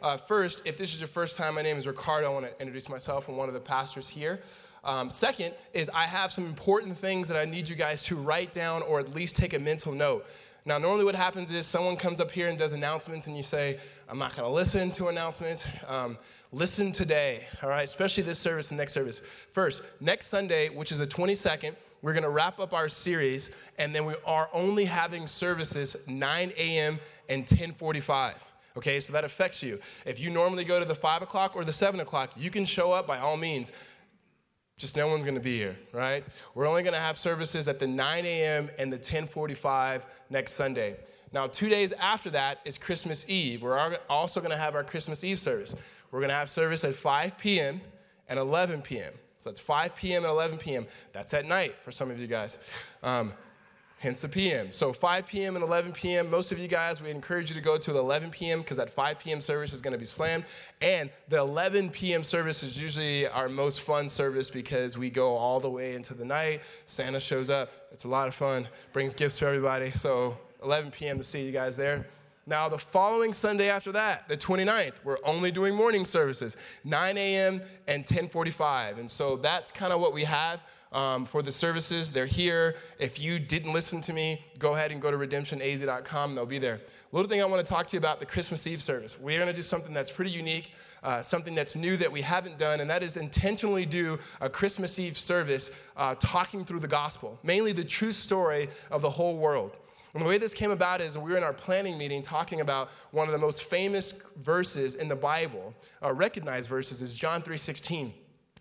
Uh, first, if this is your first time, my name is Ricardo. I want to introduce myself. I'm one of the pastors here. Um, second is I have some important things that I need you guys to write down or at least take a mental note. Now, normally what happens is someone comes up here and does announcements, and you say, I'm not going to listen to announcements. Um, listen today, all right? Especially this service and next service. First, next Sunday, which is the 22nd, we're going to wrap up our series, and then we are only having services 9 a.m. and 1045 okay? So that affects you. If you normally go to the five o'clock or the seven o'clock, you can show up by all means. Just no one's gonna be here, right? We're only gonna have services at the 9 a.m. and the 1045 next Sunday. Now, two days after that is Christmas Eve. We're also gonna have our Christmas Eve service. We're gonna have service at 5 p.m. and 11 p.m. So that's 5 p.m. and 11 p.m. That's at night for some of you guys. Um, hence the PM. So 5 p.m. and 11 p.m. Most of you guys, we encourage you to go to the 11 p.m. because that 5 p.m. service is going to be slammed, and the 11 p.m. service is usually our most fun service because we go all the way into the night. Santa shows up. It's a lot of fun. Brings gifts for everybody. So 11 p.m. to see you guys there. Now, the following Sunday after that, the 29th, we're only doing morning services, 9 a.m. and 10:45, and so that's kind of what we have um, for the services. They're here. If you didn't listen to me, go ahead and go to redemptionaz.com. They'll be there. Little thing I want to talk to you about the Christmas Eve service. We're going to do something that's pretty unique, uh, something that's new that we haven't done, and that is intentionally do a Christmas Eve service uh, talking through the gospel, mainly the true story of the whole world. And the way this came about is we were in our planning meeting talking about one of the most famous verses in the Bible, uh, recognized verses, is John 3:16.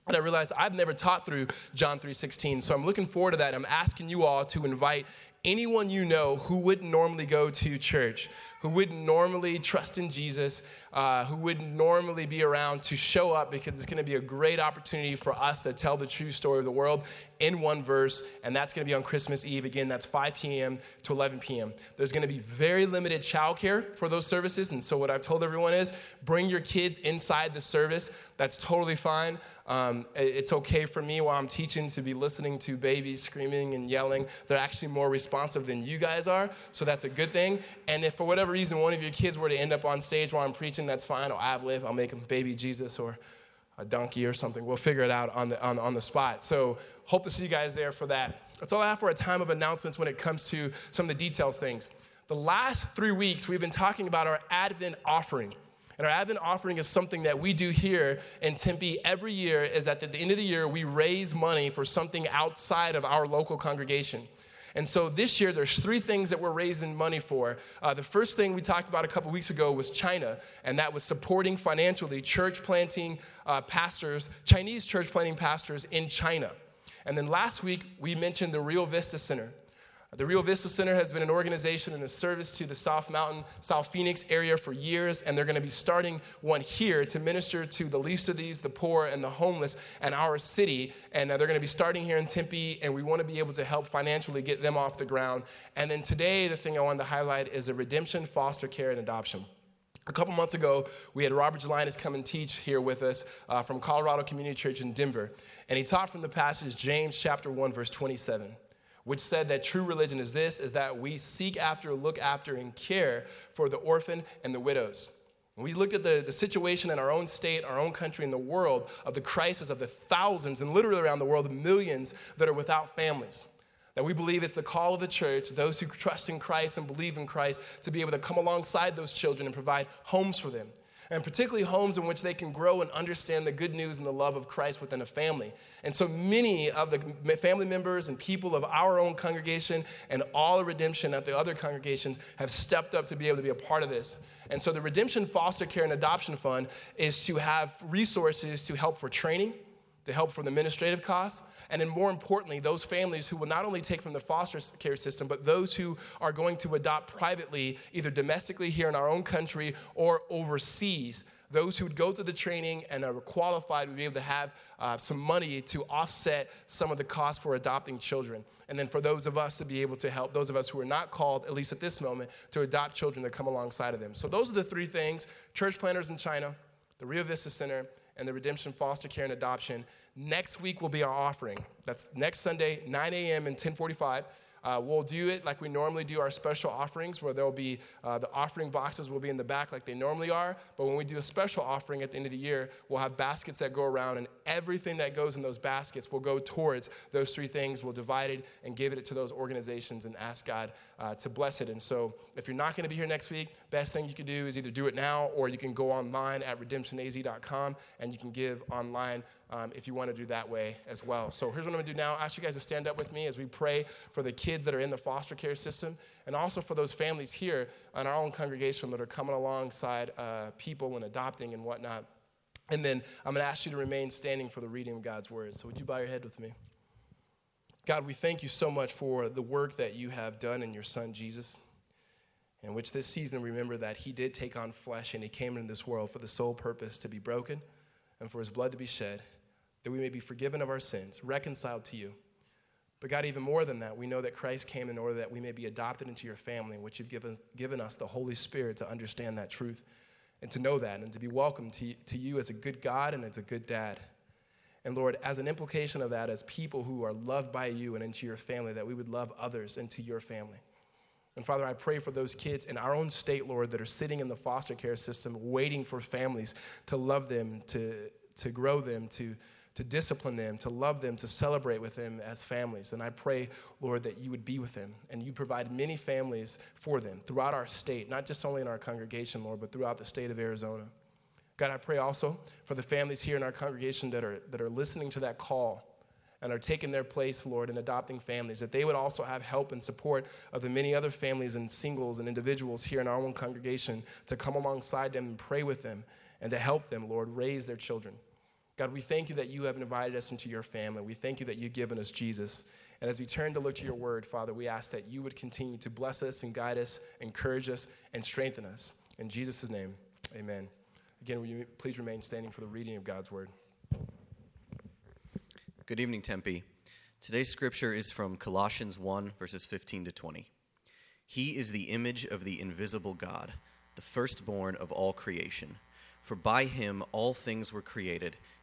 And I realized I've never taught through John 3:16. So I'm looking forward to that. I'm asking you all to invite anyone you know who wouldn't normally go to church, who wouldn't normally trust in Jesus, uh, who wouldn't normally be around to show up because it's going to be a great opportunity for us to tell the true story of the world in one verse, and that's going to be on Christmas Eve. Again, that's 5 p.m. to 11 p.m. There's going to be very limited childcare for those services, and so what I've told everyone is bring your kids inside the service. That's totally fine. Um, it's okay for me while I'm teaching to be listening to babies screaming and yelling. They're actually more responsive than you guys are, so that's a good thing. And if for whatever reason one of your kids were to end up on stage while I'm preaching, that's fine. I'll ad lib, I'll make them baby Jesus or a donkey or something. We'll figure it out on the, on, on the spot. So, hope to see you guys there for that. That's all I have for a time of announcements when it comes to some of the details things. The last three weeks, we've been talking about our Advent offering. And our Advent offering is something that we do here in Tempe every year, is that at the end of the year, we raise money for something outside of our local congregation. And so this year, there's three things that we're raising money for. Uh, the first thing we talked about a couple weeks ago was China, and that was supporting financially church planting uh, pastors, Chinese church planting pastors in China. And then last week, we mentioned the Rio Vista Center. The Rio Vista Center has been an organization in a service to the South Mountain, South Phoenix area for years, and they're going to be starting one here to minister to the least of these, the poor and the homeless and our city. And uh, they're going to be starting here in Tempe, and we want to be able to help financially get them off the ground. And then today, the thing I wanted to highlight is the redemption, foster care, and adoption. A couple months ago, we had Robert Gelinas come and teach here with us uh, from Colorado Community Church in Denver. And he taught from the passage James chapter 1, verse 27 which said that true religion is this is that we seek after, look after, and care for the orphan and the widows. When we looked at the, the situation in our own state, our own country, and the world of the crisis of the thousands and literally around the world, millions that are without families. That we believe it's the call of the church, those who trust in Christ and believe in Christ, to be able to come alongside those children and provide homes for them and particularly homes in which they can grow and understand the good news and the love of Christ within a family. And so many of the family members and people of our own congregation and all of Redemption at the other congregations have stepped up to be able to be a part of this. And so the Redemption Foster Care and Adoption Fund is to have resources to help for training, to help for the administrative costs, and then more importantly, those families who will not only take from the foster care system, but those who are going to adopt privately, either domestically here in our own country or overseas. Those who would go through the training and are qualified would be able to have uh, some money to offset some of the costs for adopting children. And then for those of us to be able to help those of us who are not called, at least at this moment, to adopt children to come alongside of them. So those are the three things church planters in China, the Rio Vista Center, and the Redemption Foster Care and Adoption. Next week will be our offering. That's next Sunday, 9 a.m. and 1045. Uh, we'll do it like we normally do our special offerings, where there'll be uh, the offering boxes will be in the back like they normally are. But when we do a special offering at the end of the year, we'll have baskets that go around, and everything that goes in those baskets will go towards those three things. We'll divide it and give it to those organizations and ask God uh, to bless it. And so, if you're not going to be here next week, best thing you can do is either do it now or you can go online at redemptionaz.com and you can give online um, if you want to do that way as well. So here's what I'm going to do now. I ask you guys to stand up with me as we pray for the kids that are in the foster care system and also for those families here in our own congregation that are coming alongside uh, people and adopting and whatnot. And then I'm going to ask you to remain standing for the reading of God's word. So would you bow your head with me? God, we thank you so much for the work that you have done in your son Jesus. In which this season, remember that he did take on flesh and he came into this world for the sole purpose to be broken and for his blood to be shed that we may be forgiven of our sins, reconciled to you. But God, even more than that, we know that Christ came in order that we may be adopted into your family, in which you've given, given us the Holy Spirit to understand that truth and to know that and to be welcomed to, to you as a good God and as a good dad. And Lord, as an implication of that, as people who are loved by you and into your family, that we would love others into your family. And Father, I pray for those kids in our own state, Lord, that are sitting in the foster care system, waiting for families to love them, to, to grow them, to, to discipline them, to love them, to celebrate with them as families. And I pray, Lord, that you would be with them and you provide many families for them throughout our state, not just only in our congregation, Lord, but throughout the state of Arizona. God, I pray also for the families here in our congregation that are, that are listening to that call and are taking their place, Lord, in adopting families, that they would also have help and support of the many other families and singles and individuals here in our own congregation to come alongside them and pray with them and to help them, Lord, raise their children. God, we thank you that you have invited us into your family. We thank you that you've given us Jesus. And as we turn to look to your word, Father, we ask that you would continue to bless us and guide us, encourage us, and strengthen us. In Jesus' name, amen. Again, will you please remain standing for the reading of God's word? Good evening, Tempe. Today's scripture is from Colossians 1, verses 15 to 20. He is the image of the invisible God, the firstborn of all creation. For by him all things were created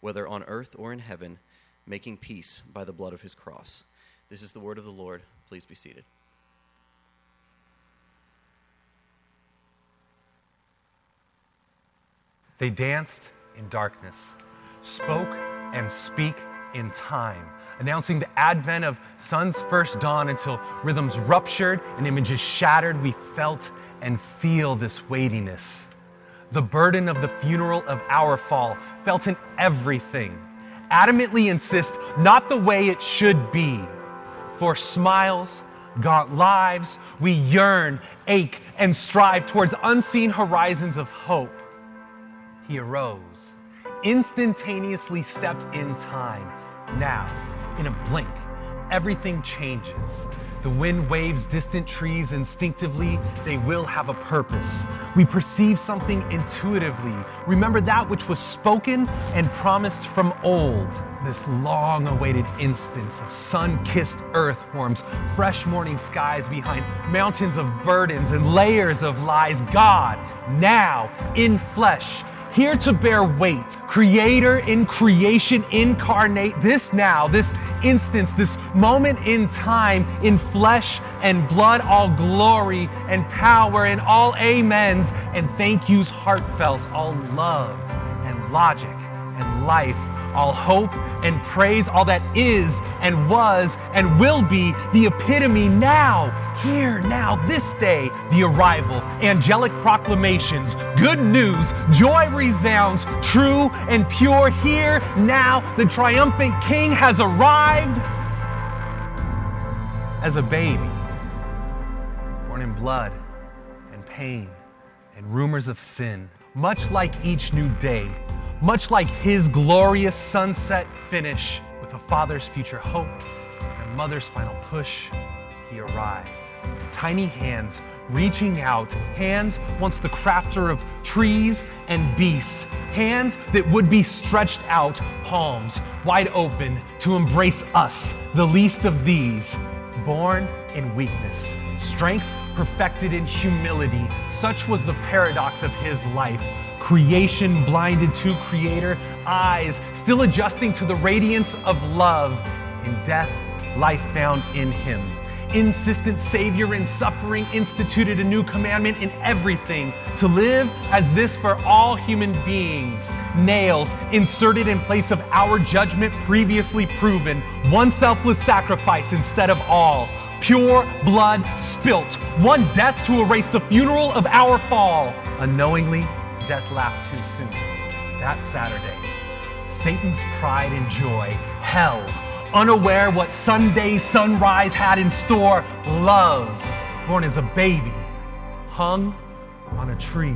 whether on earth or in heaven, making peace by the blood of his cross. This is the word of the Lord. Please be seated. They danced in darkness, spoke and speak in time, announcing the advent of sun's first dawn until rhythms ruptured and images shattered. We felt and feel this weightiness the burden of the funeral of our fall, felt in everything, adamantly insist not the way it should be. For smiles, gaunt lives, we yearn, ache, and strive towards unseen horizons of hope. He arose, instantaneously stepped in time. Now, in a blink, everything changes. The wind waves distant trees instinctively, they will have a purpose. We perceive something intuitively. Remember that which was spoken and promised from old. This long awaited instance of sun kissed earthworms, fresh morning skies behind mountains of burdens and layers of lies. God, now in flesh, here to bear weight, creator in creation incarnate, this now, this instance, this moment in time, in flesh and blood, all glory and power and all amens and thank yous heartfelt, all love and logic and life all hope and praise, all that is and was and will be, the epitome now, here, now, this day, the arrival, angelic proclamations, good news, joy resounds, true and pure, here, now, the triumphant King has arrived as a baby, born in blood and pain and rumors of sin, much like each new day much like his glorious sunset finish with a father's future hope and a mother's final push, he arrived. Tiny hands reaching out, hands once the crafter of trees and beasts, hands that would be stretched out, palms wide open to embrace us, the least of these, born in weakness, strength perfected in humility. Such was the paradox of his life. Creation blinded to creator, eyes still adjusting to the radiance of love. In death, life found in him. Insistent Savior in suffering instituted a new commandment in everything to live as this for all human beings. Nails inserted in place of our judgment previously proven. One selfless sacrifice instead of all pure blood spilt, one death to erase the funeral of our fall. Unknowingly, death laughed too soon. That Saturday, Satan's pride and joy, hell, unaware what Sunday sunrise had in store, love, born as a baby, hung on a tree,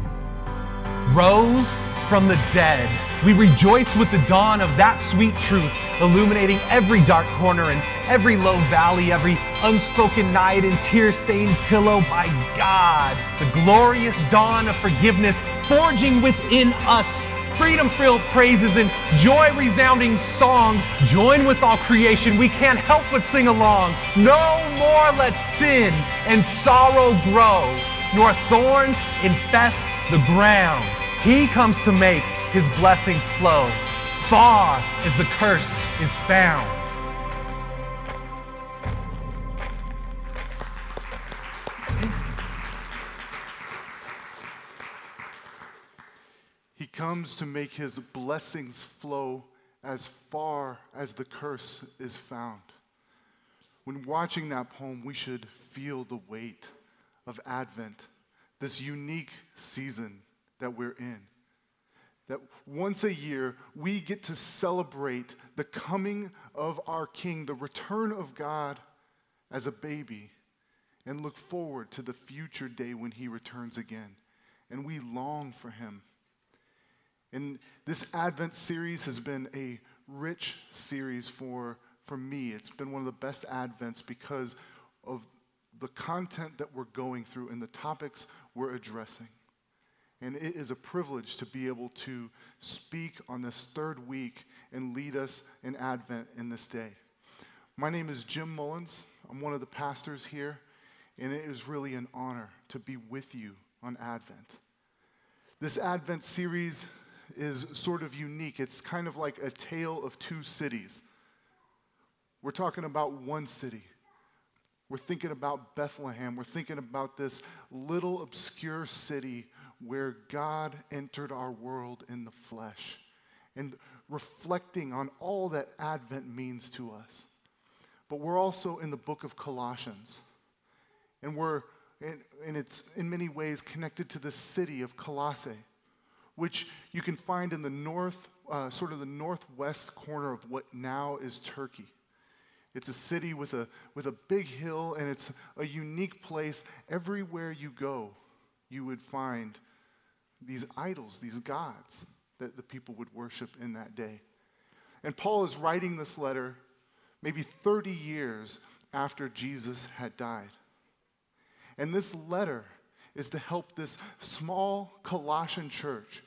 rose from the dead. We rejoice with the dawn of that sweet truth, illuminating every dark corner and every low valley, every unspoken night and tear stained pillow by God. The glorious dawn of forgiveness forging within us freedom filled praises and joy resounding songs. Join with all creation. We can't help but sing along. No more let sin and sorrow grow, nor thorns infest the ground. He comes to make his blessings flow, far is the curse is found. He comes to make his blessings flow as far as the curse is found. When watching that poem, we should feel the weight of Advent, this unique season that we're in. That once a year we get to celebrate the coming of our King, the return of God as a baby, and look forward to the future day when he returns again. And we long for him. And this Advent series has been a rich series for, for me. It's been one of the best Advents because of the content that we're going through and the topics we're addressing. And it is a privilege to be able to speak on this third week and lead us in Advent in this day. My name is Jim Mullins. I'm one of the pastors here, and it is really an honor to be with you on Advent. This Advent series is sort of unique. It's kind of like a tale of two cities. We're talking about one city. We're thinking about Bethlehem. We're thinking about this little obscure city where God entered our world in the flesh and reflecting on all that Advent means to us. But we're also in the book of Colossians. And we're, and it's in many ways connected to the city of Colossae which you can find in the north, uh, sort of the northwest corner of what now is Turkey. It's a city with a, with a big hill, and it's a unique place. Everywhere you go, you would find these idols, these gods that the people would worship in that day. And Paul is writing this letter maybe 30 years after Jesus had died. And this letter is to help this small Colossian church,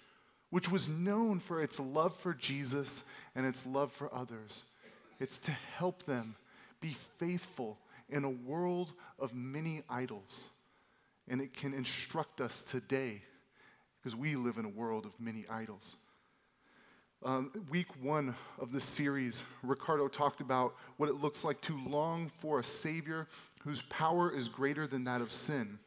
which was known for its love for Jesus and its love for others. It's to help them be faithful in a world of many idols. And it can instruct us today because we live in a world of many idols. Um, week one of this series, Ricardo talked about what it looks like to long for a Savior whose power is greater than that of sin.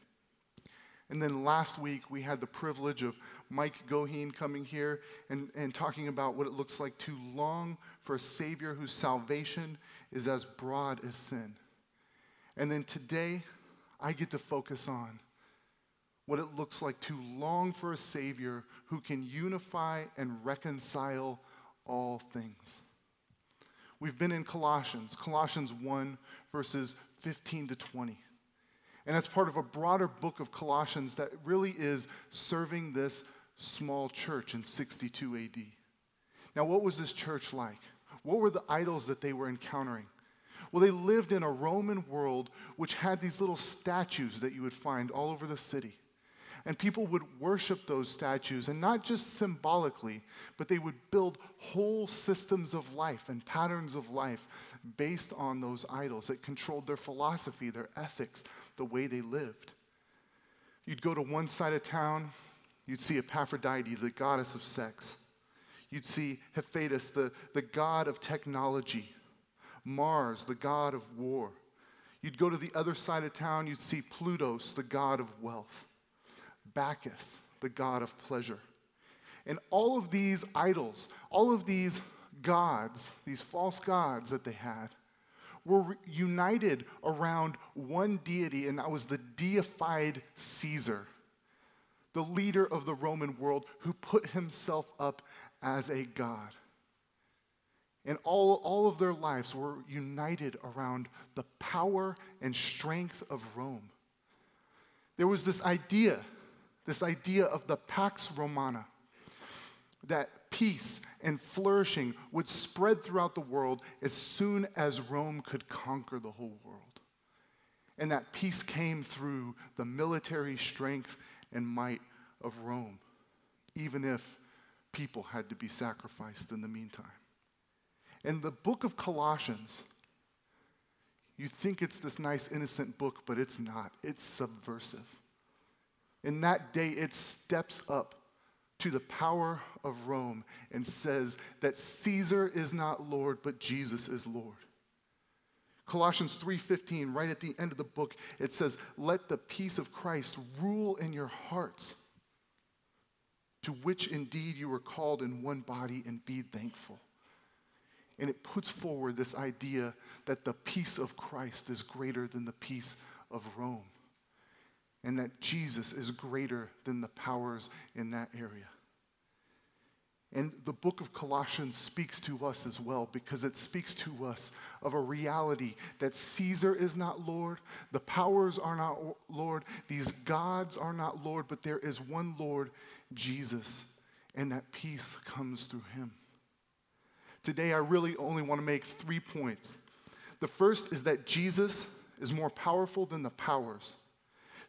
And then last week, we had the privilege of Mike Goheen coming here and, and talking about what it looks like to long for a Savior whose salvation is as broad as sin. And then today, I get to focus on what it looks like to long for a Savior who can unify and reconcile all things. We've been in Colossians, Colossians 1, verses 15 to 20. And that's part of a broader book of Colossians that really is serving this small church in 62 AD. Now, what was this church like? What were the idols that they were encountering? Well, they lived in a Roman world which had these little statues that you would find all over the city. And people would worship those statues, and not just symbolically, but they would build whole systems of life and patterns of life based on those idols that controlled their philosophy, their ethics, the way they lived. You'd go to one side of town, you'd see Aphrodite, the goddess of sex. You'd see Hephaestus, the, the god of technology. Mars, the god of war. You'd go to the other side of town, you'd see Plutos, the god of wealth. Bacchus, the god of pleasure. And all of these idols, all of these gods, these false gods that they had, were united around one deity, and that was the deified Caesar, the leader of the Roman world who put himself up as a god. And all, all of their lives were united around the power and strength of Rome. There was this idea this idea of the Pax Romana, that peace and flourishing would spread throughout the world as soon as Rome could conquer the whole world. And that peace came through the military strength and might of Rome, even if people had to be sacrificed in the meantime. In the book of Colossians, you think it's this nice, innocent book, but it's not. It's subversive. In that day, it steps up to the power of Rome and says that Caesar is not Lord, but Jesus is Lord. Colossians 3:15 right at the end of the book it says let the peace of Christ rule in your hearts to which indeed you were called in one body and be thankful. And it puts forward this idea that the peace of Christ is greater than the peace of Rome and that Jesus is greater than the powers in that area. And the book of Colossians speaks to us as well because it speaks to us of a reality that Caesar is not Lord, the powers are not Lord, these gods are not Lord, but there is one Lord, Jesus, and that peace comes through him. Today, I really only want to make three points. The first is that Jesus is more powerful than the powers.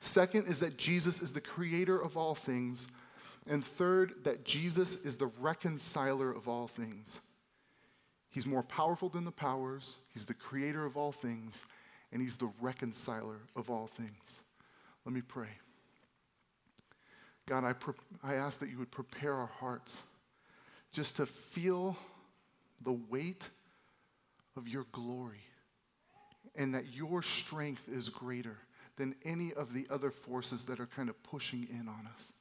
Second is that Jesus is the creator of all things. And third, that Jesus is the reconciler of all things. He's more powerful than the powers, He's the creator of all things, and He's the reconciler of all things. Let me pray. God, I, pre- I ask that you would prepare our hearts just to feel the weight of your glory and that your strength is greater than any of the other forces that are kind of pushing in on us.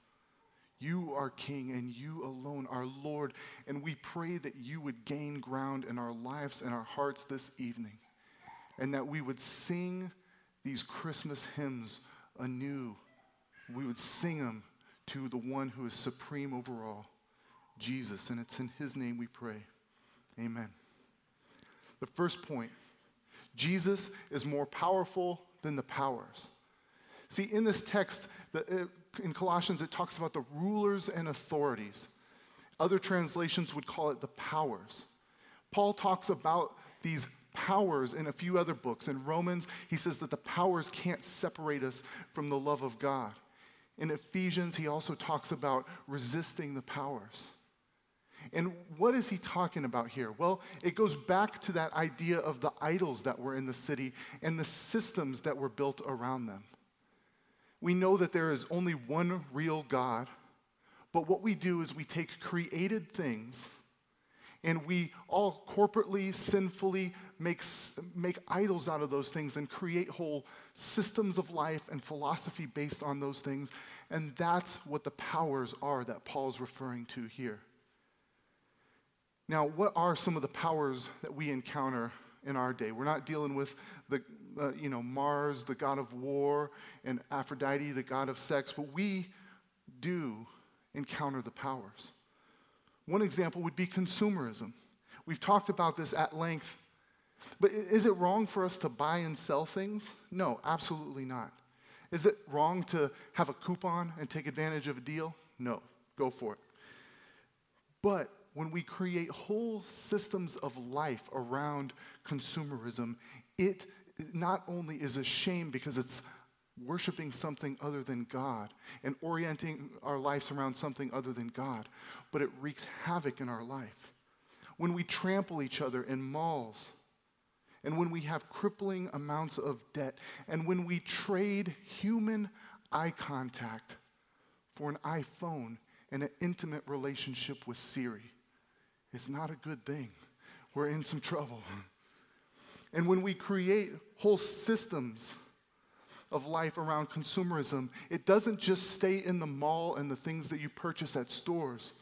You are King and you alone are Lord. And we pray that you would gain ground in our lives and our hearts this evening. And that we would sing these Christmas hymns anew. We would sing them to the one who is supreme over all, Jesus. And it's in his name we pray. Amen. The first point Jesus is more powerful than the powers. See, in this text, the, uh, in Colossians, it talks about the rulers and authorities. Other translations would call it the powers. Paul talks about these powers in a few other books. In Romans, he says that the powers can't separate us from the love of God. In Ephesians, he also talks about resisting the powers. And what is he talking about here? Well, it goes back to that idea of the idols that were in the city and the systems that were built around them. We know that there is only one real God, but what we do is we take created things and we all corporately, sinfully make, make idols out of those things and create whole systems of life and philosophy based on those things. And that's what the powers are that Paul's referring to here. Now, what are some of the powers that we encounter in our day? We're not dealing with the, uh, you know, Mars, the god of war, and Aphrodite, the god of sex, but we do encounter the powers. One example would be consumerism. We've talked about this at length. But is it wrong for us to buy and sell things? No, absolutely not. Is it wrong to have a coupon and take advantage of a deal? No, go for it. But when we create whole systems of life around consumerism, it not only is a shame because it's worshiping something other than God and orienting our lives around something other than God, but it wreaks havoc in our life. When we trample each other in malls, and when we have crippling amounts of debt, and when we trade human eye contact for an iPhone and an intimate relationship with Siri, it's not a good thing. We're in some trouble. And when we create whole systems of life around consumerism, it doesn't just stay in the mall and the things that you purchase at stores,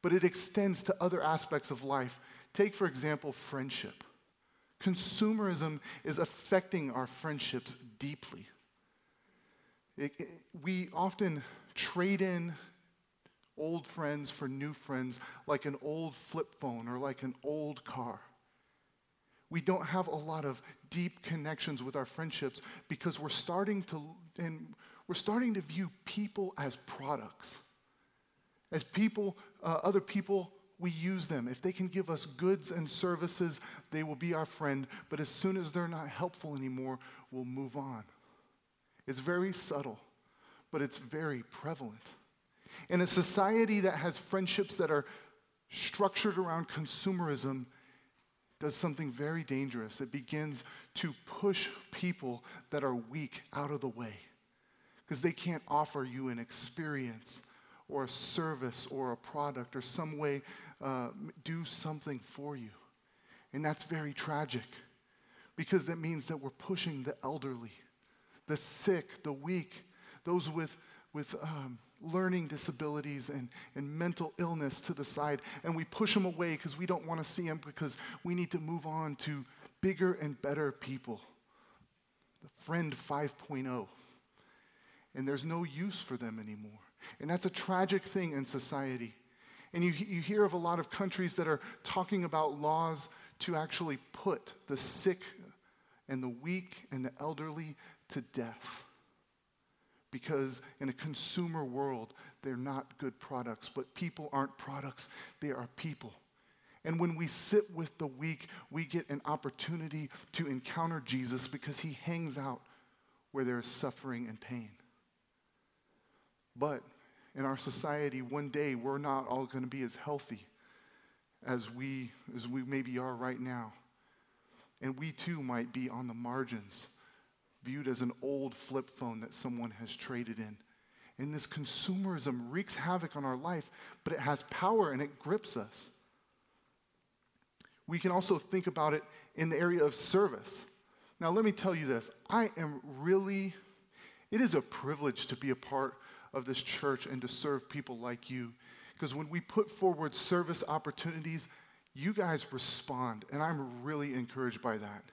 but it extends to other aspects of life. Take, for example, friendship. Consumerism is affecting our friendships deeply. It, it, we often trade in old friends for new friends like an old flip phone or like an old car. We don't have a lot of deep connections with our friendships because we're starting to and we're starting to view people as products. As people, uh, other people, we use them. If they can give us goods and services, they will be our friend. But as soon as they're not helpful anymore, we'll move on. It's very subtle, but it's very prevalent. In a society that has friendships that are structured around consumerism, does something very dangerous. It begins to push people that are weak out of the way because they can't offer you an experience or a service or a product or some way uh, do something for you. And that's very tragic because that means that we're pushing the elderly, the sick, the weak, those with, with um, learning disabilities and, and mental illness to the side, and we push them away because we don't want to see them because we need to move on to bigger and better people. The friend 5.0. And there's no use for them anymore. And that's a tragic thing in society. And you, you hear of a lot of countries that are talking about laws to actually put the sick and the weak and the elderly to death because in a consumer world, they're not good products. But people aren't products, they are people. And when we sit with the weak, we get an opportunity to encounter Jesus because he hangs out where there is suffering and pain. But in our society, one day we're not all going to be as healthy as we, as we maybe are right now. And we too might be on the margins viewed as an old flip phone that someone has traded in. And this consumerism wreaks havoc on our life, but it has power and it grips us. We can also think about it in the area of service. Now, let me tell you this I am really, it is a privilege to be a part of this church and to serve people like you. Because when we put forward service opportunities, you guys respond, and I'm really encouraged by that.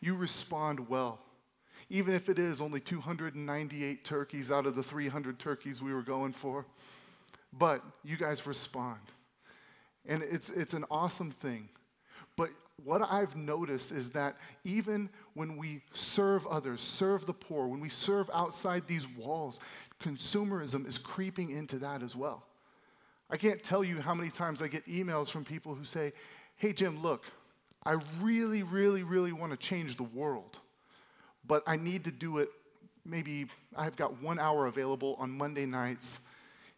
You respond well even if it is only 298 turkeys out of the 300 turkeys we were going for. But you guys respond. And it's, it's an awesome thing. But what I've noticed is that even when we serve others, serve the poor, when we serve outside these walls, consumerism is creeping into that as well. I can't tell you how many times I get emails from people who say, Hey, Jim, look, I really, really, really want to change the world but I need to do it maybe I've got one hour available on Monday nights.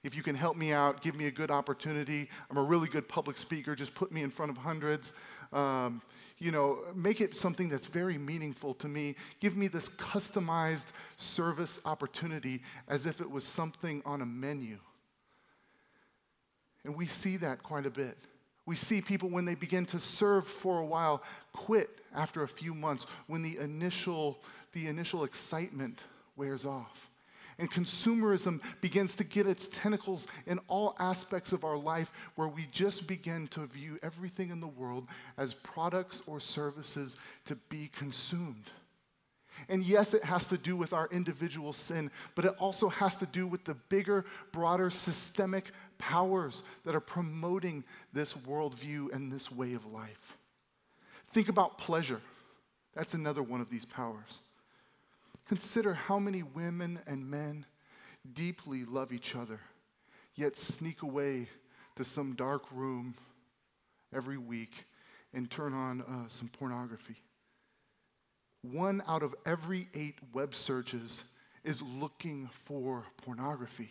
If you can help me out, give me a good opportunity. I'm a really good public speaker. Just put me in front of hundreds. Um, you know, make it something that's very meaningful to me. Give me this customized service opportunity as if it was something on a menu. And we see that quite a bit. We see people when they begin to serve for a while quit after a few months when the initial, the initial excitement wears off. And consumerism begins to get its tentacles in all aspects of our life where we just begin to view everything in the world as products or services to be consumed. And yes, it has to do with our individual sin, but it also has to do with the bigger, broader systemic powers that are promoting this worldview and this way of life. Think about pleasure. That's another one of these powers. Consider how many women and men deeply love each other, yet sneak away to some dark room every week and turn on uh, some pornography. One out of every eight web searches is looking for pornography.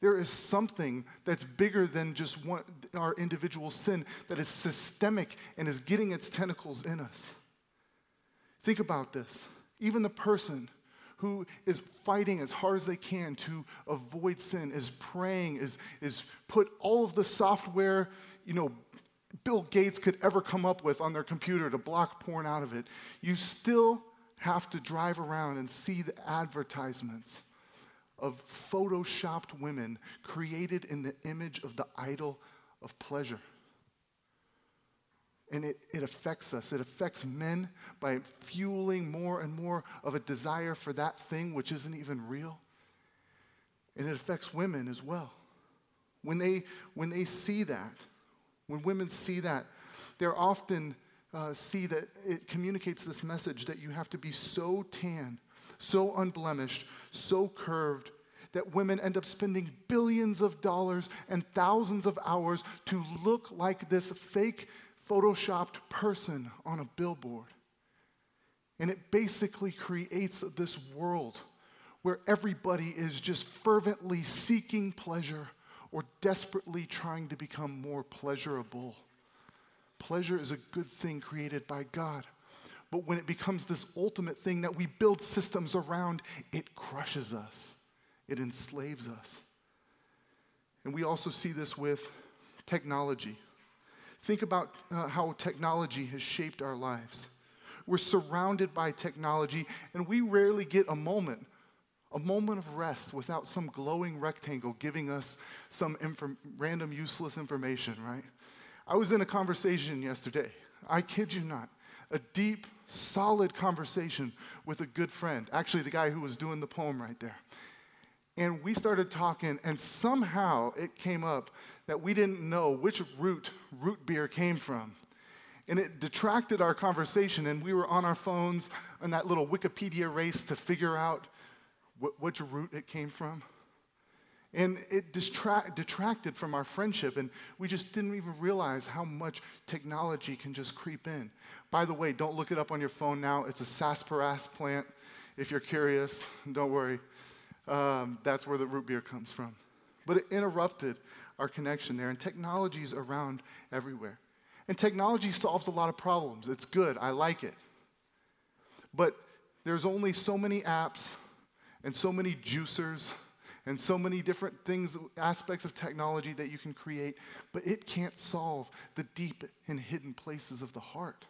There is something that's bigger than just one, our individual sin that is systemic and is getting its tentacles in us. Think about this. Even the person who is fighting as hard as they can to avoid sin, is praying, is, is put all of the software, you know, Bill Gates could ever come up with on their computer to block porn out of it, you still have to drive around and see the advertisements of photoshopped women created in the image of the idol of pleasure. And it, it affects us. It affects men by fueling more and more of a desire for that thing which isn't even real. And it affects women as well. When they, when they see that, when women see that, they're often uh, see that it communicates this message that you have to be so tan, so unblemished, so curved, that women end up spending billions of dollars and thousands of hours to look like this fake photoshopped person on a billboard. And it basically creates this world where everybody is just fervently seeking pleasure or desperately trying to become more pleasurable. Pleasure is a good thing created by God. But when it becomes this ultimate thing that we build systems around, it crushes us, it enslaves us. And we also see this with technology. Think about uh, how technology has shaped our lives. We're surrounded by technology, and we rarely get a moment, a moment of rest without some glowing rectangle giving us some random useless information, right? I was in a conversation yesterday, I kid you not, a deep, solid conversation with a good friend, actually, the guy who was doing the poem right there. And we started talking, and somehow it came up that we didn't know which root root beer came from. And it detracted our conversation, and we were on our phones on that little Wikipedia race to figure out wh- which root it came from. And it detracted from our friendship, and we just didn't even realize how much technology can just creep in. By the way, don't look it up on your phone now. It's a sarsaparilla plant. If you're curious, don't worry. Um, that's where the root beer comes from. But it interrupted our connection there, and technology's around everywhere. And technology solves a lot of problems. It's good, I like it. But there's only so many apps and so many juicers and so many different things, aspects of technology that you can create, but it can't solve the deep and hidden places of the heart.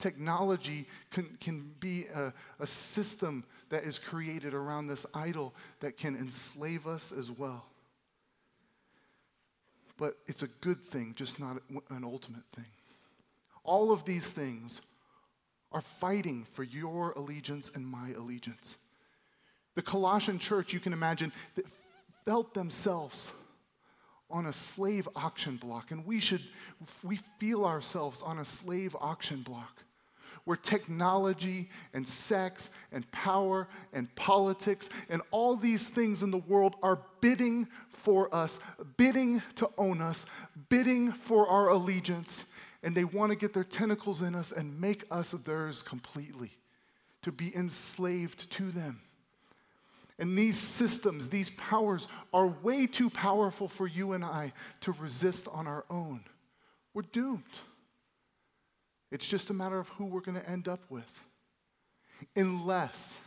Technology can, can be a, a system that is created around this idol that can enslave us as well. But it's a good thing, just not an ultimate thing. All of these things are fighting for your allegiance and my allegiance. The Colossian church, you can imagine, that felt themselves on a slave auction block, and we should, we feel ourselves on a slave auction block where technology and sex and power and politics and all these things in the world are bidding for us, bidding to own us, bidding for our allegiance, and they want to get their tentacles in us and make us theirs completely, to be enslaved to them. And these systems, these powers, are way too powerful for you and I to resist on our own. We're doomed. It's just a matter of who we're going to end up with. Unless,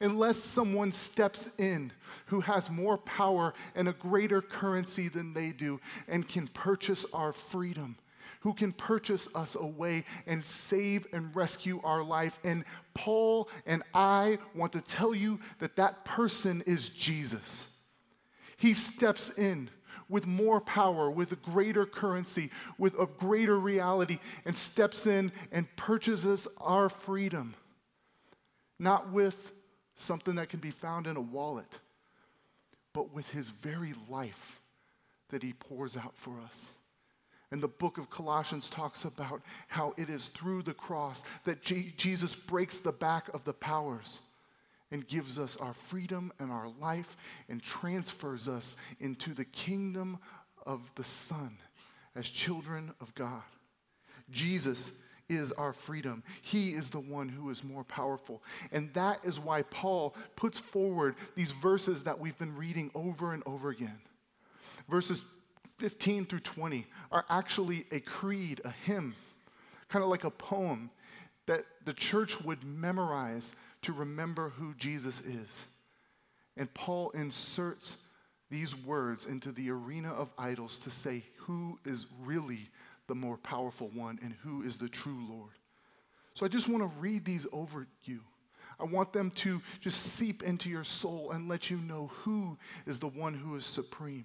unless someone steps in who has more power and a greater currency than they do and can purchase our freedom, who can purchase us away and save and rescue our life. And Paul and I want to tell you that that person is Jesus. He steps in with more power, with a greater currency, with a greater reality, and steps in and purchases our freedom. Not with something that can be found in a wallet, but with his very life that he pours out for us. And the book of Colossians talks about how it is through the cross that Jesus breaks the back of the powers and gives us our freedom and our life and transfers us into the kingdom of the Son as children of God. Jesus is our freedom. He is the one who is more powerful. And that is why Paul puts forward these verses that we've been reading over and over again. Verses 15 through 20 are actually a creed, a hymn, kind of like a poem that the church would memorize to remember who Jesus is. And Paul inserts these words into the arena of idols to say who is really the more powerful one and who is the true Lord. So I just want to read these over you. I want them to just seep into your soul and let you know who is the one who is supreme.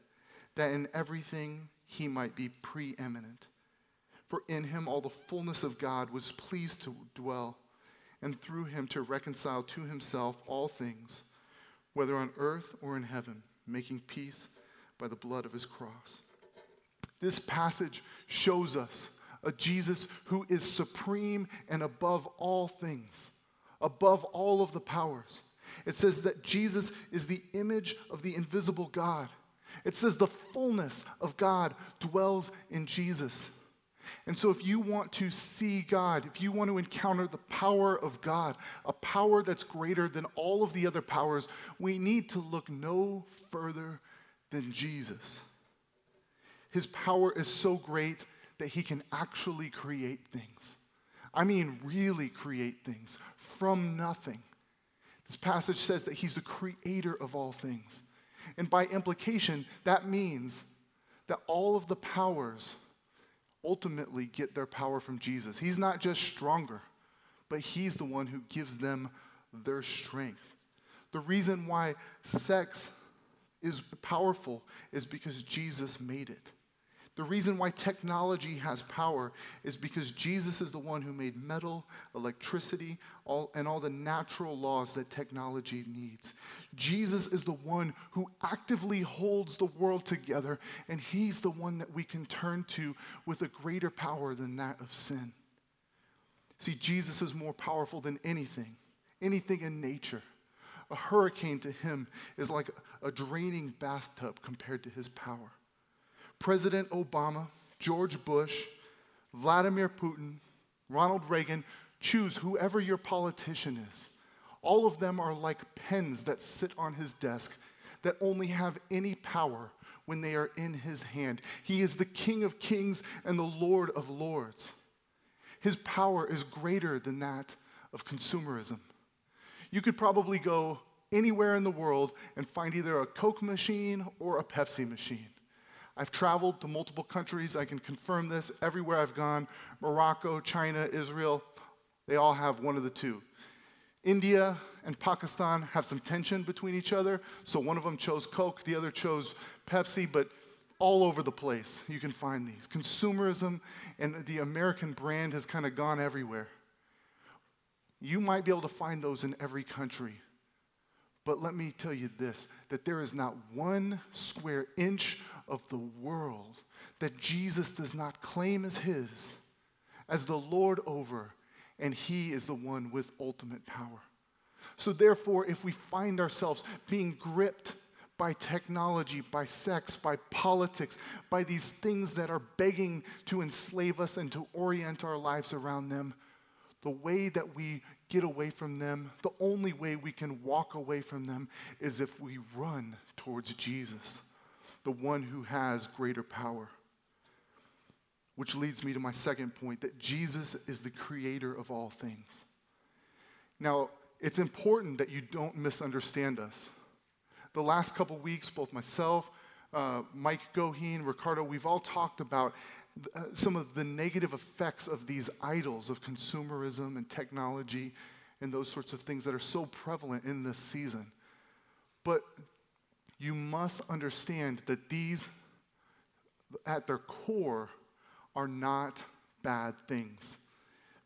that in everything he might be preeminent. For in him all the fullness of God was pleased to dwell, and through him to reconcile to himself all things, whether on earth or in heaven, making peace by the blood of his cross. This passage shows us a Jesus who is supreme and above all things, above all of the powers. It says that Jesus is the image of the invisible God. It says the fullness of God dwells in Jesus. And so, if you want to see God, if you want to encounter the power of God, a power that's greater than all of the other powers, we need to look no further than Jesus. His power is so great that he can actually create things. I mean, really create things from nothing. This passage says that he's the creator of all things. And by implication, that means that all of the powers ultimately get their power from Jesus. He's not just stronger, but he's the one who gives them their strength. The reason why sex is powerful is because Jesus made it. The reason why technology has power is because Jesus is the one who made metal, electricity, all, and all the natural laws that technology needs. Jesus is the one who actively holds the world together, and he's the one that we can turn to with a greater power than that of sin. See, Jesus is more powerful than anything, anything in nature. A hurricane to him is like a draining bathtub compared to his power. President Obama, George Bush, Vladimir Putin, Ronald Reagan, choose whoever your politician is. All of them are like pens that sit on his desk that only have any power when they are in his hand. He is the King of kings and the Lord of lords. His power is greater than that of consumerism. You could probably go anywhere in the world and find either a Coke machine or a Pepsi machine. I've traveled to multiple countries. I can confirm this. Everywhere I've gone Morocco, China, Israel they all have one of the two. India and Pakistan have some tension between each other. So one of them chose Coke, the other chose Pepsi, but all over the place you can find these. Consumerism and the American brand has kind of gone everywhere. You might be able to find those in every country. But let me tell you this that there is not one square inch of the world that Jesus does not claim as his, as the Lord over, and he is the one with ultimate power. So, therefore, if we find ourselves being gripped by technology, by sex, by politics, by these things that are begging to enslave us and to orient our lives around them, the way that we get away from them, the only way we can walk away from them is if we run towards Jesus, the one who has greater power. Which leads me to my second point that Jesus is the creator of all things. Now, it's important that you don't misunderstand us. The last couple weeks, both myself, uh, Mike Goheen, Ricardo, we've all talked about uh, some of the negative effects of these idols of consumerism and technology and those sorts of things that are so prevalent in this season. But you must understand that these at their core, are not bad things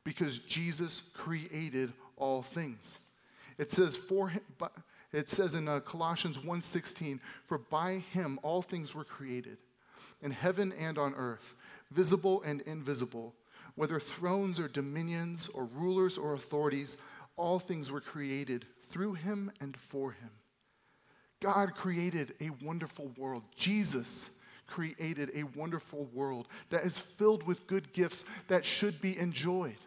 because Jesus created all things. It says for him, it says in uh, Colossians 1:16, for by him all things were created, in heaven and on earth, visible and invisible, whether thrones or dominions or rulers or authorities, all things were created through him and for him. God created a wonderful world. Jesus created a wonderful world that is filled with good gifts that should be enjoyed.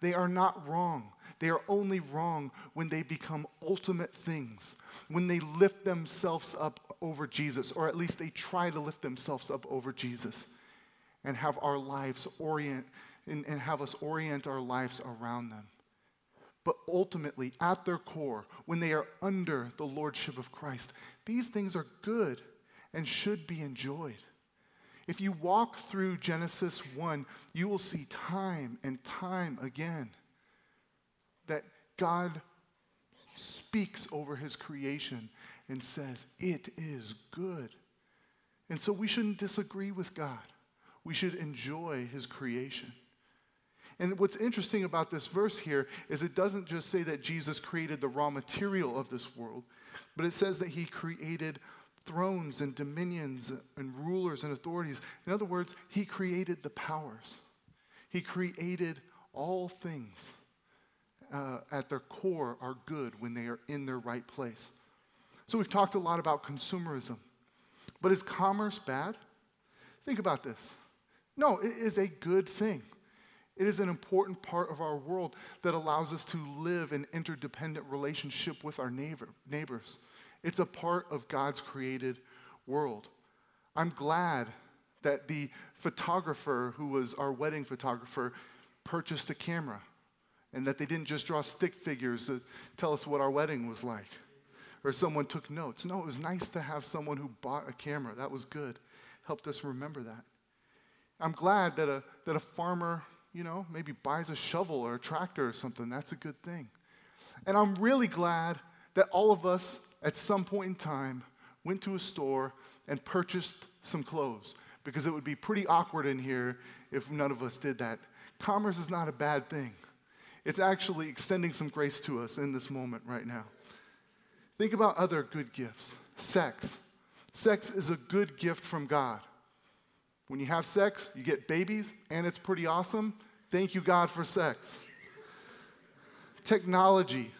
They are not wrong. They are only wrong when they become ultimate things, when they lift themselves up over Jesus, or at least they try to lift themselves up over Jesus and have our lives orient and, and have us orient our lives around them. But ultimately, at their core, when they are under the lordship of Christ, these things are good and should be enjoyed. If you walk through Genesis 1, you will see time and time again that God speaks over his creation and says, It is good. And so we shouldn't disagree with God. We should enjoy his creation. And what's interesting about this verse here is it doesn't just say that Jesus created the raw material of this world, but it says that he created thrones and dominions and rulers and authorities. In other words, he created the powers. He created all things uh, at their core are good when they are in their right place. So we've talked a lot about consumerism. But is commerce bad? Think about this. No, it is a good thing. It is an important part of our world that allows us to live in interdependent relationship with our neighbor, neighbors. It's a part of God's created world. I'm glad that the photographer who was our wedding photographer purchased a camera and that they didn't just draw stick figures to tell us what our wedding was like or someone took notes. No, it was nice to have someone who bought a camera. That was good. Helped us remember that. I'm glad that a, that a farmer you know, maybe buys a shovel or a tractor or something. That's a good thing. And I'm really glad that all of us at some point in time went to a store and purchased some clothes because it would be pretty awkward in here if none of us did that. Commerce is not a bad thing. It's actually extending some grace to us in this moment right now. Think about other good gifts. Sex. Sex is a good gift from God. When you have sex, you get babies, and it's pretty awesome. Thank you, God, for sex. Technology.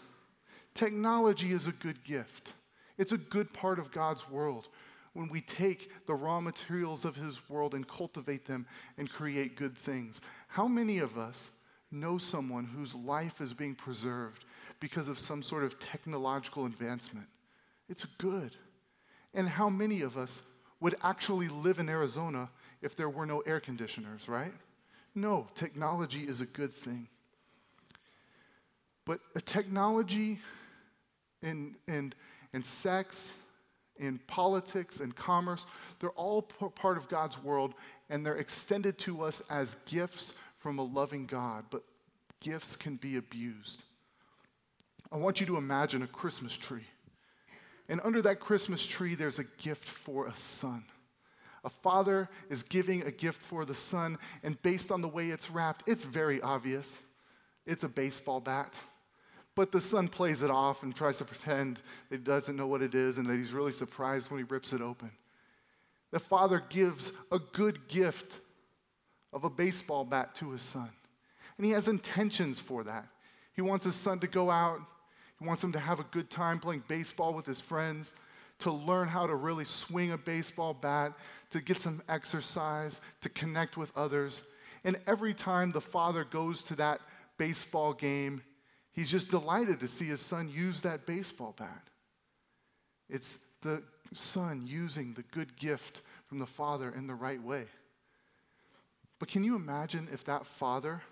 Technology is a good gift. It's a good part of God's world when we take the raw materials of His world and cultivate them and create good things. How many of us know someone whose life is being preserved because of some sort of technological advancement? It's good. And how many of us would actually live in Arizona if there were no air conditioners, right? No, technology is a good thing. But a technology in, in, in sex, in politics, and commerce, they're all part of God's world, and they're extended to us as gifts from a loving God. But gifts can be abused. I want you to imagine a Christmas tree. And under that Christmas tree, there's a gift for a son. A father is giving a gift for the son, and based on the way it's wrapped, it's very obvious. It's a baseball bat. But the son plays it off and tries to pretend that he doesn't know what it is and that he's really surprised when he rips it open. The father gives a good gift of a baseball bat to his son. And he has intentions for that. He wants his son to go out, he wants him to have a good time playing baseball with his friends to learn how to really swing a baseball bat, to get some exercise, to connect with others. And every time the father goes to that baseball game, he's just delighted to see his son use that baseball bat. It's the son using the good gift from the father in the right way. But can you imagine if that father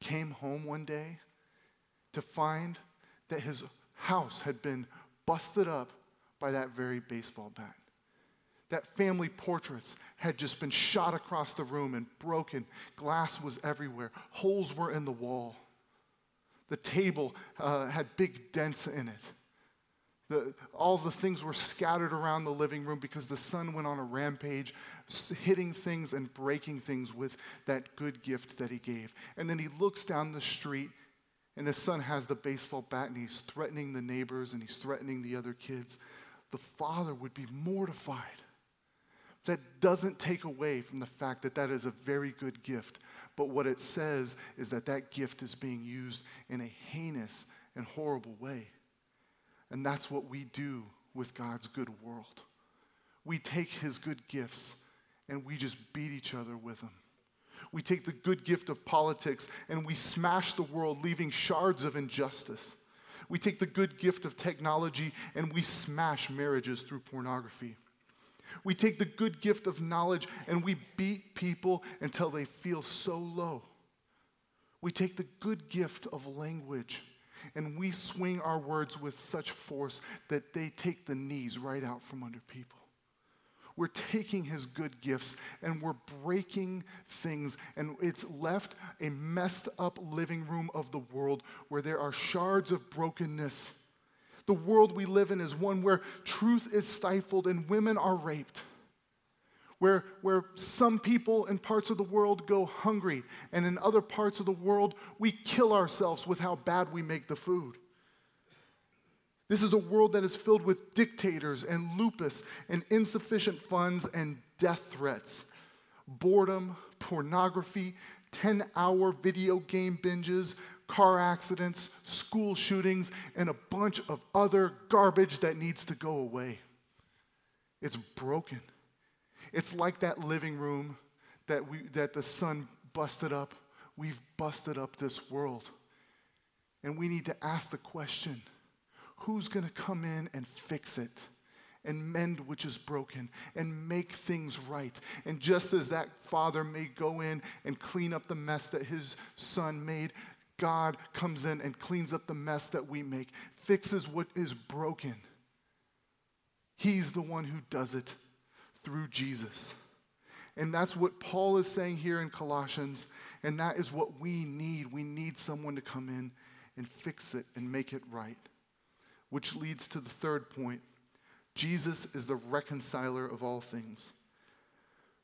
came home one day to find that his house had been busted up by that very baseball bat. That family portraits had just been shot across the room and broken. Glass was everywhere, holes were in the wall. The table uh, had big dents in it. The, all the things were scattered around the living room because the son went on a rampage, hitting things and breaking things with that good gift that he gave. And then he looks down the street, and the son has the baseball bat, and he's threatening the neighbors and he's threatening the other kids. The father would be mortified. That doesn't take away from the fact that that is a very good gift. But what it says is that that gift is being used in a heinous and horrible way. And that's what we do with God's good world. We take his good gifts and we just beat each other with them. We take the good gift of politics and we smash the world, leaving shards of injustice. We take the good gift of technology and we smash marriages through pornography. We take the good gift of knowledge and we beat people until they feel so low. We take the good gift of language and we swing our words with such force that they take the knees right out from under people. We're taking his good gifts and we're breaking things, and it's left a messed up living room of the world where there are shards of brokenness. The world we live in is one where truth is stifled and women are raped where, where some people in parts of the world go hungry, and in other parts of the world, we kill ourselves with how bad we make the food. This is a world that is filled with dictators and lupus and insufficient funds and death threats, boredom, pornography, 10 hour video game binges, car accidents, school shootings, and a bunch of other garbage that needs to go away. It's broken. It's like that living room that, we, that the son busted up. We've busted up this world. And we need to ask the question who's going to come in and fix it? and mend which is broken and make things right. And just as that father may go in and clean up the mess that his son made, God comes in and cleans up the mess that we make, fixes what is broken. He's the one who does it through Jesus. And that's what Paul is saying here in Colossians, and that is what we need. We need someone to come in and fix it and make it right. Which leads to the third point Jesus is the reconciler of all things.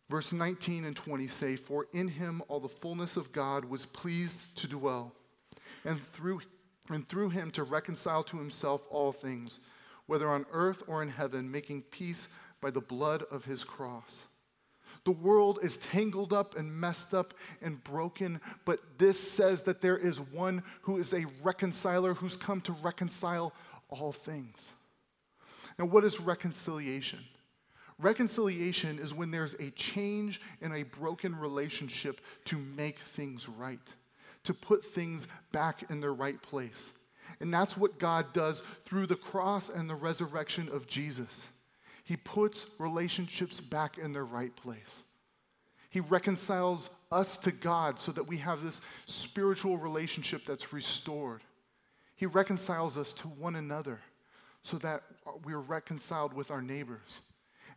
Verse 19 and 20 say, For in him all the fullness of God was pleased to dwell, and through, and through him to reconcile to himself all things, whether on earth or in heaven, making peace by the blood of his cross. The world is tangled up and messed up and broken, but this says that there is one who is a reconciler who's come to reconcile all things. Now, what is reconciliation? Reconciliation is when there's a change in a broken relationship to make things right, to put things back in their right place. And that's what God does through the cross and the resurrection of Jesus. He puts relationships back in their right place. He reconciles us to God so that we have this spiritual relationship that's restored. He reconciles us to one another so that we're reconciled with our neighbors.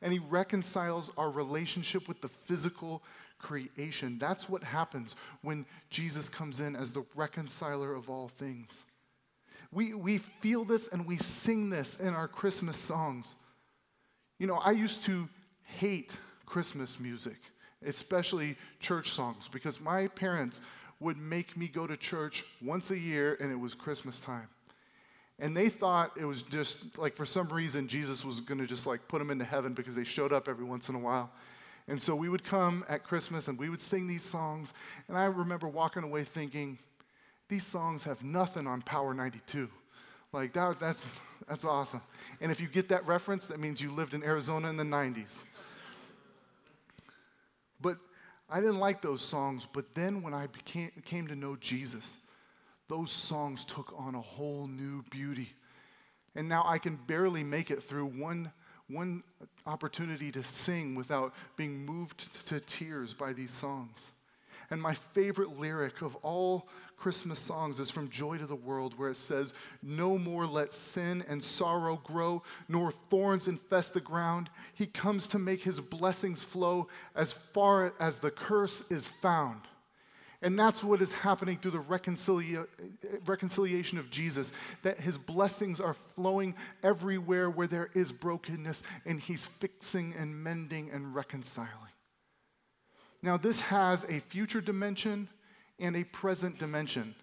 And He reconciles our relationship with the physical creation. That's what happens when Jesus comes in as the reconciler of all things. We, we feel this and we sing this in our Christmas songs. You know, I used to hate Christmas music, especially church songs, because my parents would make me go to church once a year and it was Christmas time. And they thought it was just like for some reason Jesus was going to just like put them into heaven because they showed up every once in a while. And so we would come at Christmas and we would sing these songs. And I remember walking away thinking, these songs have nothing on Power 92. Like that, that's, that's awesome. And if you get that reference, that means you lived in Arizona in the 90s. But I didn't like those songs. But then when I became, came to know Jesus, those songs took on a whole new beauty. And now I can barely make it through one, one opportunity to sing without being moved to tears by these songs. And my favorite lyric of all Christmas songs is from Joy to the World, where it says, No more let sin and sorrow grow, nor thorns infest the ground. He comes to make his blessings flow as far as the curse is found. And that's what is happening through the reconcilia- reconciliation of Jesus, that his blessings are flowing everywhere where there is brokenness, and he's fixing and mending and reconciling. Now, this has a future dimension and a present dimension.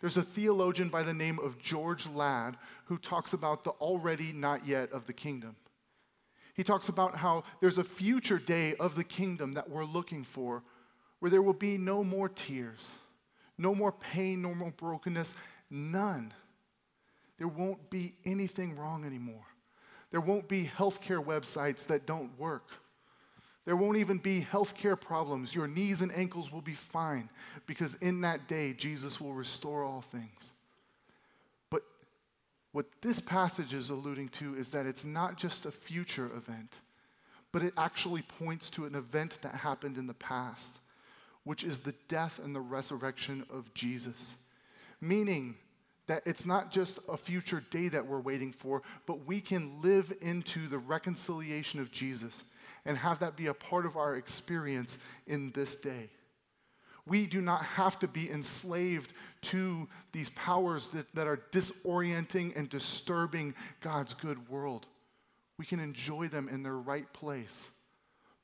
There's a theologian by the name of George Ladd who talks about the already not yet of the kingdom. He talks about how there's a future day of the kingdom that we're looking for where there will be no more tears, no more pain, no more brokenness, none. There won't be anything wrong anymore. There won't be healthcare websites that don't work. There won't even be healthcare problems. Your knees and ankles will be fine because in that day, Jesus will restore all things. But what this passage is alluding to is that it's not just a future event, but it actually points to an event that happened in the past which is the death and the resurrection of Jesus. Meaning that it's not just a future day that we're waiting for, but we can live into the reconciliation of Jesus and have that be a part of our experience in this day. We do not have to be enslaved to these powers that, that are disorienting and disturbing God's good world. We can enjoy them in their right place,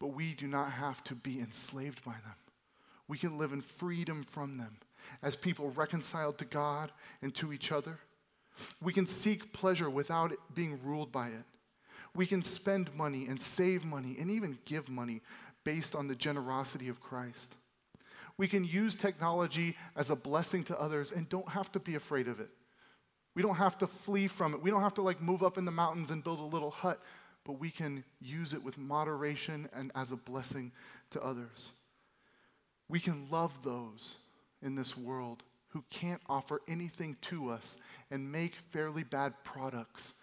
but we do not have to be enslaved by them. We can live in freedom from them as people reconciled to God and to each other. We can seek pleasure without being ruled by it. We can spend money and save money and even give money based on the generosity of Christ. We can use technology as a blessing to others and don't have to be afraid of it. We don't have to flee from it. We don't have to like move up in the mountains and build a little hut, but we can use it with moderation and as a blessing to others. We can love those in this world who can't offer anything to us and make fairly bad products,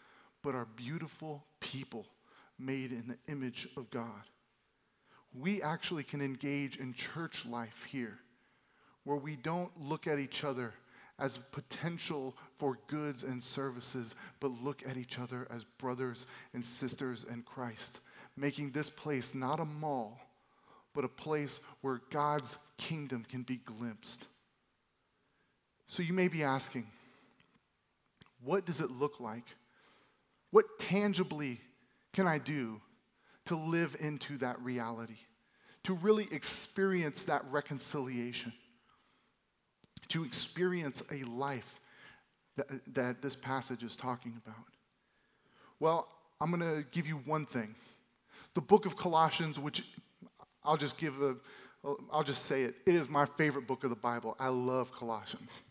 but are beautiful people made in the image of God. We actually can engage in church life here where we don't look at each other as potential for goods and services, but look at each other as brothers and sisters in Christ, making this place not a mall but a place where God's kingdom can be glimpsed. So you may be asking, what does it look like? What tangibly can I do to live into that reality? To really experience that reconciliation? To experience a life that, that this passage is talking about? Well, I'm going to give you one thing. The book of Colossians, which I'll just give a, I'll just say it. It is my favorite book of the Bible. I love Colossians.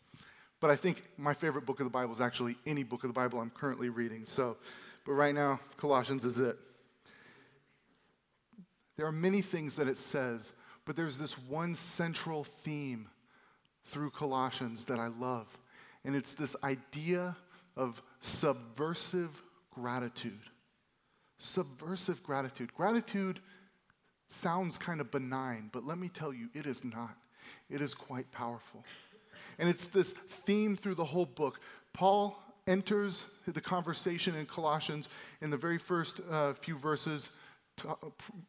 But I think my favorite book of the Bible is actually any book of the Bible I'm currently reading. So, but right now, Colossians is it. There are many things that it says, but there's this one central theme through Colossians that I love. And it's this idea of subversive gratitude. Subversive gratitude. Gratitude sounds kind of benign, but let me tell you, it is not. It is quite powerful. And it's this theme through the whole book. Paul enters the conversation in Colossians in the very first uh, few verses,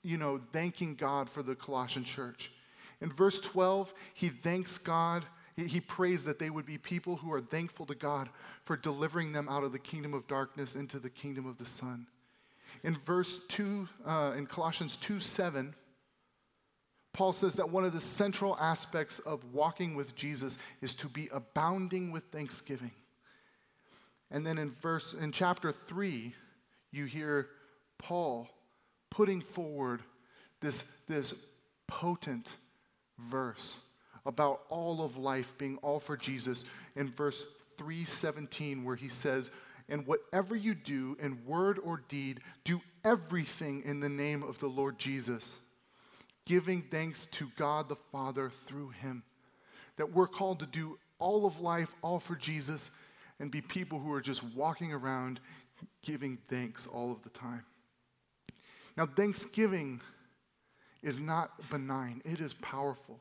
you know, thanking God for the Colossian church. In verse 12, he thanks God. He, he prays that they would be people who are thankful to God for delivering them out of the kingdom of darkness into the kingdom of the Son. In verse 2, uh, in Colossians 2 7, Paul says that one of the central aspects of walking with Jesus is to be abounding with thanksgiving. And then in verse in chapter 3, you hear Paul putting forward this, this potent verse about all of life being all for Jesus in verse 317 where he says and whatever you do in word or deed, do everything in the name of the Lord Jesus, giving thanks to God the Father through him. That we're called to do all of life, all for Jesus, and be people who are just walking around giving thanks all of the time. Now, Thanksgiving is not benign, it is powerful.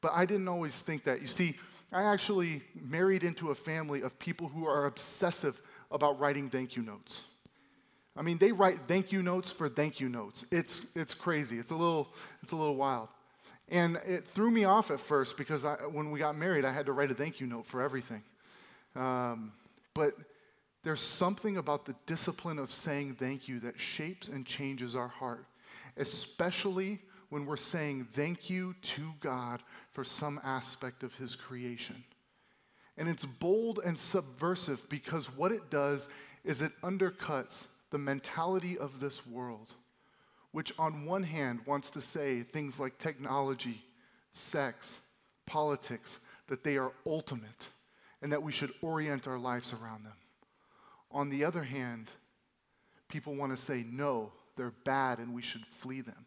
But I didn't always think that. You see, I actually married into a family of people who are obsessive about writing thank you notes. I mean, they write thank you notes for thank you notes. It's, it's crazy. It's a, little, it's a little wild. And it threw me off at first because I, when we got married, I had to write a thank you note for everything. Um, but there's something about the discipline of saying thank you that shapes and changes our heart, especially when we're saying thank you to God for some aspect of His creation. And it's bold and subversive because what it does is it undercuts the mentality of this world, which on one hand wants to say things like technology, sex, politics, that they are ultimate and that we should orient our lives around them. On the other hand, people want to say, no, they're bad and we should flee them.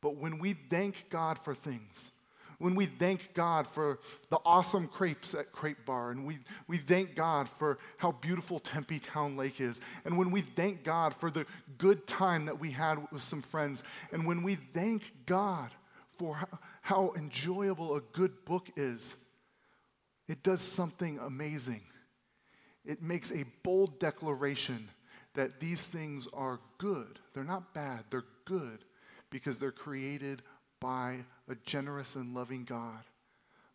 But when we thank God for things, when we thank God for the awesome crepes at Crepe Bar, and we, we thank God for how beautiful Tempe Town Lake is, and when we thank God for the good time that we had with some friends, and when we thank God for how, how enjoyable a good book is, it does something amazing. It makes a bold declaration that these things are good. They're not bad, they're good because they're created by a generous and loving God.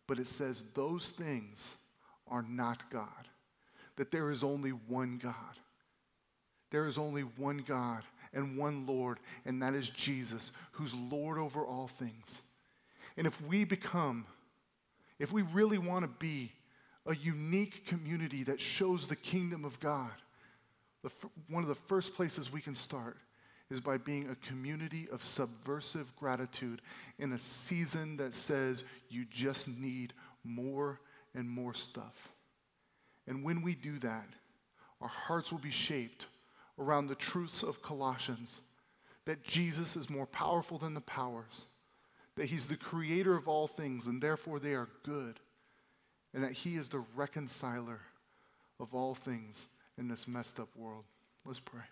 But it says those things are not God, that there is only one God. There is only one God and one Lord, and that is Jesus, who's Lord over all things. And if we become, if we really want to be a unique community that shows the kingdom of God, the, one of the first places we can start is by being a community of subversive gratitude in a season that says you just need more and more stuff. And when we do that, our hearts will be shaped around the truths of Colossians that Jesus is more powerful than the powers, that he's the creator of all things and therefore they are good, and that he is the reconciler of all things in this messed up world. Let's pray.